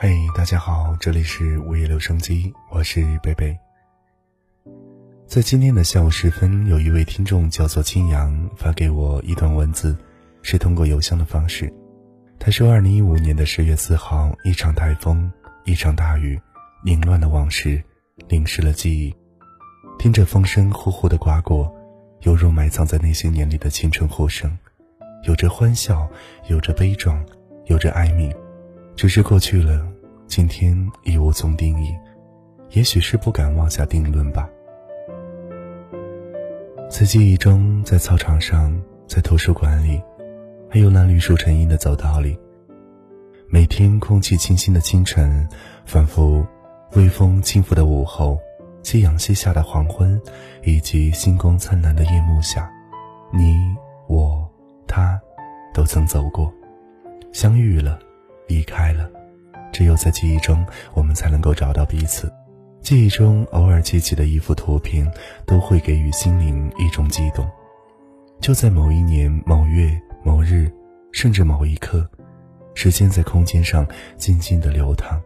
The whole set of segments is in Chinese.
嘿，大家好，这里是午夜留声机，我是贝贝。在今天的下午时分，有一位听众叫做青阳发给我一段文字，是通过邮箱的方式。他说：“二零一五年的十月四号，一场台风，一场大雨，凌乱的往事，淋湿了记忆。听着风声呼呼的刮过，犹如埋藏在那些年里的青春呼声，有着欢笑，有着悲壮，有着哀鸣。只是过去了，今天已无从定义，也许是不敢妄下定论吧。”在记忆中，在操场上，在图书馆里，还有那绿树成荫的走道里。每天空气清新的清晨，仿佛微风轻拂的午后，夕阳西下的黄昏，以及星光灿烂的夜幕下，你我他，都曾走过，相遇了，离开了。只有在记忆中，我们才能够找到彼此。记忆中偶尔记起的一幅图片，都会给予心灵一种悸动。就在某一年某月某日，甚至某一刻，时间在空间上静静的流淌，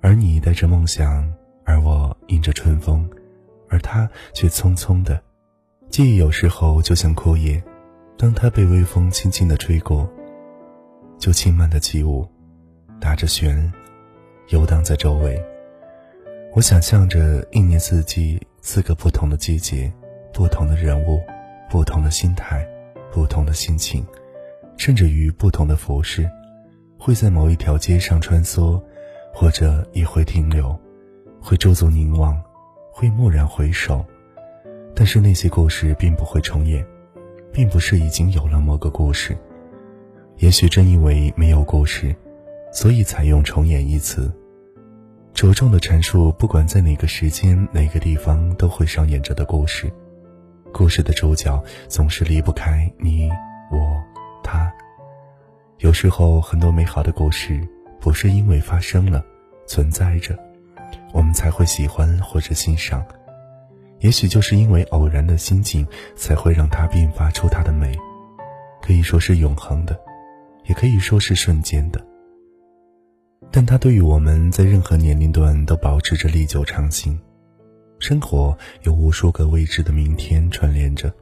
而你带着梦想，而我迎着春风，而他却匆匆的。记忆有时候就像枯叶，当它被微风轻轻的吹过，就轻慢的起舞，打着旋，游荡在周围。我想象着一年四季，四个不同的季节，不同的人物，不同的心态，不同的心情，甚至于不同的服饰，会在某一条街上穿梭，或者也会停留，会驻足凝望，会蓦然回首。但是那些故事并不会重演，并不是已经有了某个故事。也许正因为没有故事，所以采用重演一词。着重的阐述，不管在哪个时间、哪个地方，都会上演着的故事。故事的主角总是离不开你、我、他。有时候，很多美好的故事，不是因为发生了、存在着，我们才会喜欢或者欣赏。也许就是因为偶然的心境，才会让它迸发出它的美。可以说是永恒的，也可以说是瞬间的。但它对于我们在任何年龄段都保持着历久常新。生活有无数个未知的明天串联着，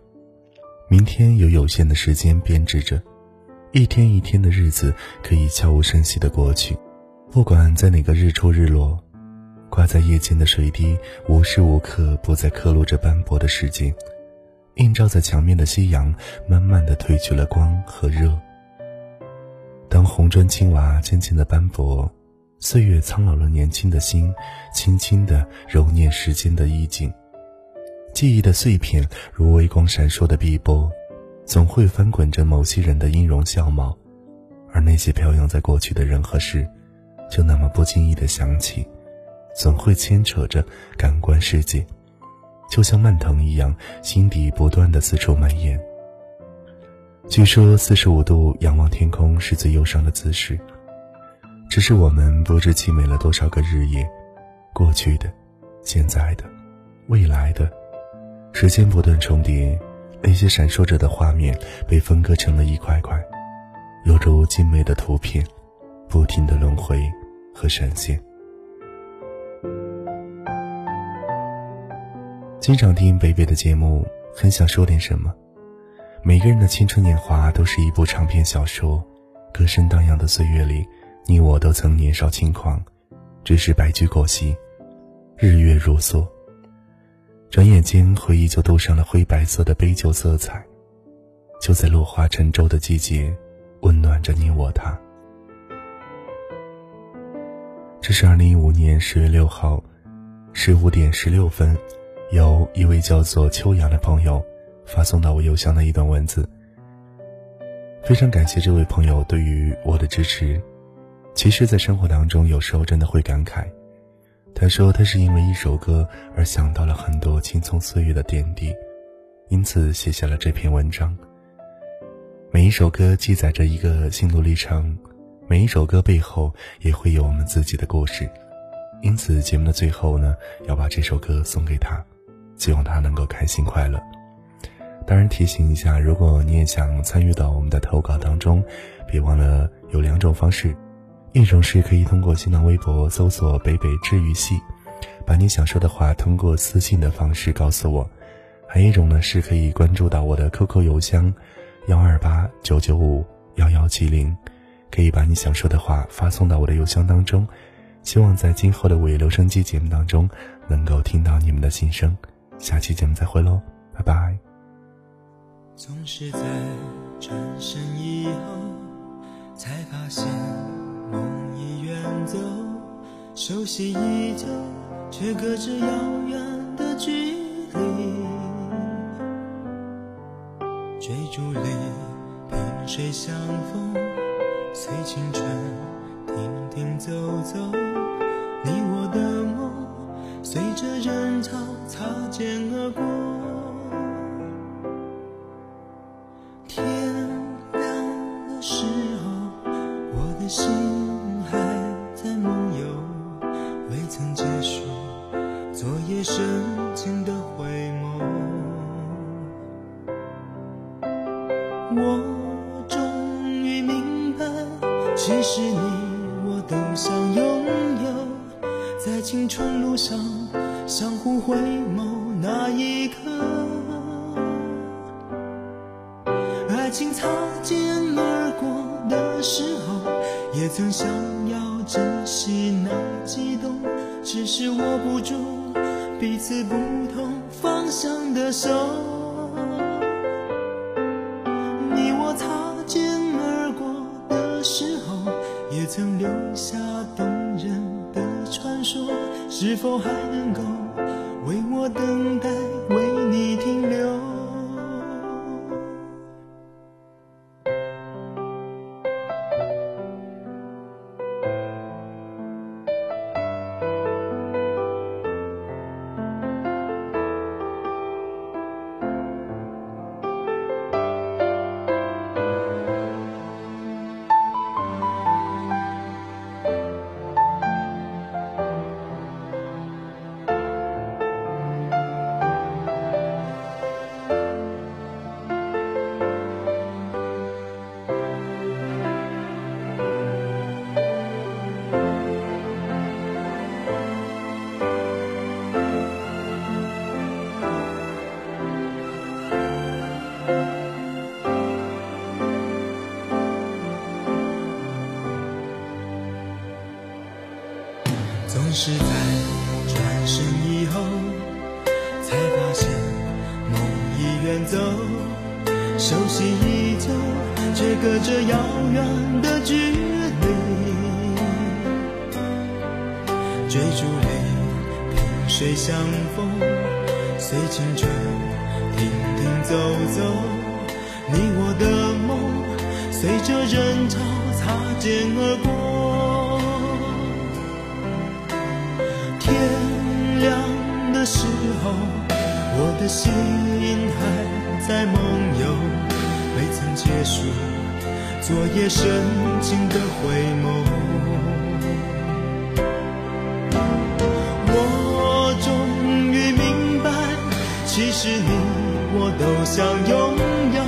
明天有有限的时间编织着，一天一天的日子可以悄无声息的过去。不管在哪个日出日落，挂在夜间的水滴无时无刻不在刻录着斑驳的时间。映照在墙面的夕阳慢慢的褪去了光和热。当红砖青瓦渐渐的斑驳，岁月苍老了年轻的心，轻轻的揉捏时间的意境。记忆的碎片如微光闪烁的碧波，总会翻滚着某些人的音容笑貌，而那些飘扬在过去的人和事，就那么不经意的想起，总会牵扯着感官世界，就像蔓藤一样，心底不断的四处蔓延。据说四十五度仰望天空是最忧伤的姿势。只是我们不知凄美了多少个日夜，过去的、现在的、未来的，时间不断重叠，那些闪烁着的画面被分割成了一块块，犹如精美的图片，不停的轮回和闪现。经常听北北的节目，很想说点什么。每个人的青春年华都是一部长篇小说，歌声荡漾的岁月里，你我都曾年少轻狂，只是白驹过隙，日月如梭。转眼间，回忆就镀上了灰白色的杯酒色彩，就在落花沉舟的季节，温暖着你我他。这是二零一五年十月六号，十五点十六分，由一位叫做秋阳的朋友。发送到我邮箱的一段文字。非常感谢这位朋友对于我的支持。其实，在生活当中，有时候真的会感慨。他说，他是因为一首歌而想到了很多青葱岁月的点滴，因此写下了这篇文章。每一首歌记载着一个心路历程，每一首歌背后也会有我们自己的故事。因此，节目的最后呢，要把这首歌送给他，希望他能够开心快乐。当然提醒一下，如果你也想参与到我们的投稿当中，别忘了有两种方式。一种是可以通过新浪微博搜索“北北治愈系”，把你想说的话通过私信的方式告诉我；还有一种呢是可以关注到我的 QQ 邮箱幺二八九九五幺幺七零，可以把你想说的话发送到我的邮箱当中。希望在今后的午夜留声机节目当中能够听到你们的心声。下期节目再会喽，拜拜。总是在转身以后，才发现。梦已远走，熟悉依旧，却隔着遥远的距离。追逐里，萍水相逢，随青春停停走走。我终于明白，其实你我都想拥有，在青春路上相互回眸那一刻，爱情擦肩而过的时候，也曾想要珍惜那激动，只是握不住。彼此不同方向的手，时候，也曾留下动人的传说，是否还能够为我等待，是在转身以后，才发现梦已远走，熟悉依旧，却隔着遥远的距离。追逐里，萍水相逢，随青春停停走走。你我的梦，随着人潮擦肩而过。的心还在梦游，未曾结束昨夜深情的回眸。我终于明白，其实你我都想拥有，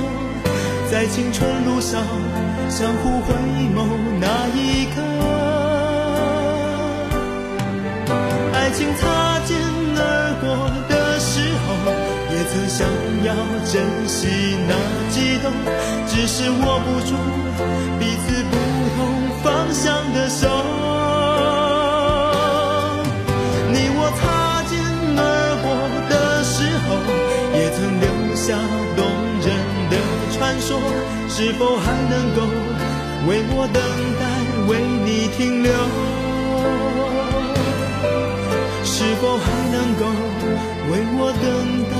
在青春路上相互回眸那一刻，爱情曾想要珍惜那悸动，只是握不住彼此不同方向的手。你我擦肩而过的时候，也曾留下动人的传说，是否还能够为我等待，为你停留？是否还能够为我等待？